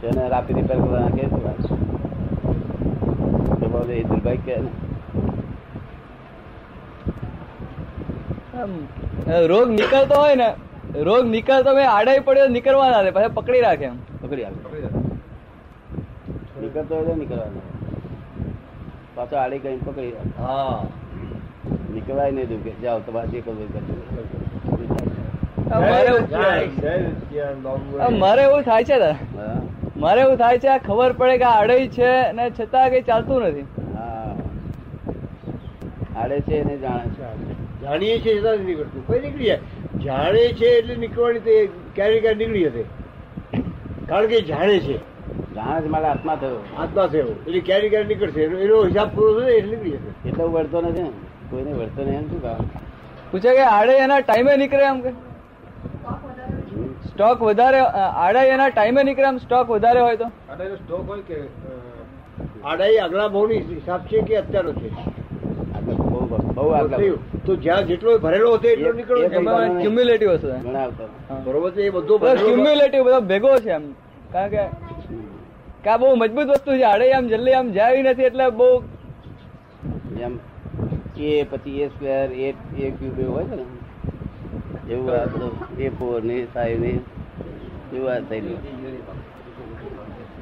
તેને રાપી રિપેર કરવાના કે દુર્ભાગ્ય કે રોગ નીકળતો હોય ને રોગ નીકળતો મેં આડાઈ પડ્યો નીકળવા ના દે પછી પકડી રાખે એમ. પકડી રાખે. નીકળતો હોય તો નીકળવાનો. પાછો આડી કઈ પકડી રાખે. હા. નીકળાય નહીં દુઃખે કે જાઓ તમારે જે કરવું કરજો. મારે એવું- થાય છે મારે એવું થાય છે આ ખબર પડે કે આ આડઈ છે ને છતાં કઈ ચાલતું નથી. હા. આડે છે એને જાણે છે. જાણીએ છીએ છતાં નથી નીકળતું. કોઈ નીકળી જાય. જાણે છે એટલે નીકળવાની તે ક્યારેક ક્યારે નીકળી હતી કારણ કે જાણે છે. જાણે છે મારા આત્મા થયો. આત્મા થયો. એટલે ક્યારેક ક્યારે નીકળશે. એનો હિસાબ પૂરો થયો એટલે નીકળી જશે. એટલે વળતો નથી ને. કોઈને વળતો નહીં એમ શું કામ પૂછે કે આડે એના ટાઈમે નીકળે એમ કે? સ્ટોક વધારે આડાઈ એના ટાઈમે નીકળે સ્ટોક વધારે હોય તો? આડાઈ આગલા હિસાબ છે કે અત્યારનો છે? આગળ બહુ બહુ આગળ થયું. તો જ્યાં જેટલો ભરેલો હતો એટલો એક- છે. ક્યુમ્યુલેટિવ હશે. ઘણા આવતા હા. બરોબર છે એ બધો ક્યુમ્યુલેટિવ બધો ભેગો છે એમ. કારણ કે કા બહુ મજબૂત વસ્તુ છે. આડે આમ જલ્દી આમ જાય નથી એટલે બહુ એમ એ પછી એ સ્ક્વેર એ એ ક્યુબ એવું હોય છે ને? એવું આ બધું ને ને એવું આ થયેલું.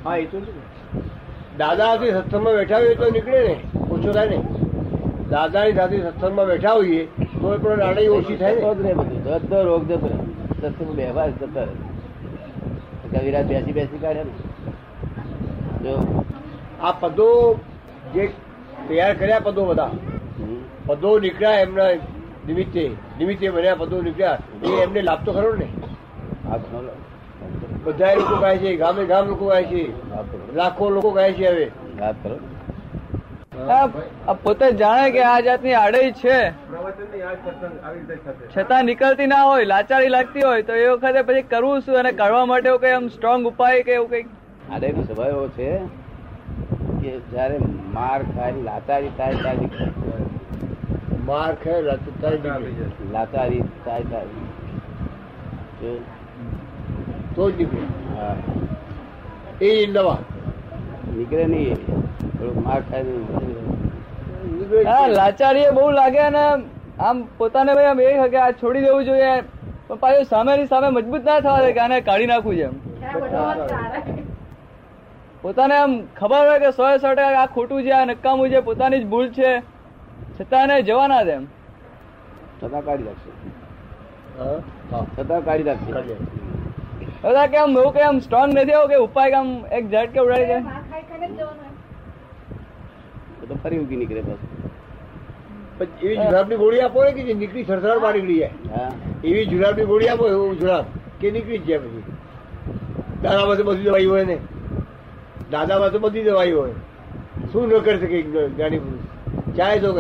હા એ તો છે. દાદા સાથે સત્સંગમાં બેઠા હોઈએ તો નીકળે ને ઓછો થાય ને. દાદાની સાથે સત્સંગમાં બેઠા હોઈએ તો પણ આડાઈ ઓછી થાય ને. બધું બધો રોગ જતો રહે. સત્સંગ વ્યવહાર જતો રહે. કવિરાજ બેસી બેસી કાઢે ને. જો. આ પદો જે તૈયાર કર્યા પદો બધા પદો નીકળ્યા એમના નિમિત્તે નિમિત્તે બન્યા પદો નીકળ્યા એ એમને લાભ તો ખરો ને? બધા લોકો ગાય છે ગામે ગામ લોકો ગાય છે લાખો લોકો ગાય છે હવે. પોતે જાણે કે આ જાતની આડે છે. છતાં નીકળતી ના હોય લાચારી લાગતી હોય તો એ વખતે પછી કરવું શું? અને કરવા માટે એવું કઈ આમ સ્ટ્રોંગ ઉપાય કે એવું કઈ આડેનો સ્વભાવ એવો છે કે જયારે માર ખાય લાચારી થાય ત્યારે. માર ખાય રાત થાય નીકળે. લાચારી થાય ત્યારે તો જ નીકળે હા. એ દવા. નીકળે નહીં થોડુંક માર ખાય હા લાચારી એ બહુ લાગે અને આમ પોતાને ભાઈ આમ એ કે આ છોડી દેવું જોઈએ. પણ પાછું સામેની સામે મજબૂત ના થવા દે કે આને કાઢી નાખવું છે એમ પોતાને આમ ખબર હોય કે સો સો ટકા આ ખોટું છે આ નકામું છે પોતાની જ ભૂલ છે. છતાં એને જવા ના દે એમ. છતાં કાઢી નાખશે. હા? હા. છતાં કાઢી નાખશે. બધા કેમ એવું કે આમ સ્ટ્રોંગ નથી આવું કે ઉપાય કે આમ એક ઝટકે ઉડાડી જાય તો તો ફરી ઉગી નીકળે બસ. પછી એવી જુરાબની ગોળી આપો ને કે જે નીકળી સરસરાટ બહાર નીકળી જાય હા. એવી જુલાબની ગોળી આપો એવું જુલાબ કે નીકળી જ જાય પછી. દાદામાં તો બધી દવાઈ હોય ને. દાદામાં તો બધી દવાઈ હોય. શું ન કરી શકે એક જ્ઞાની પુરુષ? ચાહે તો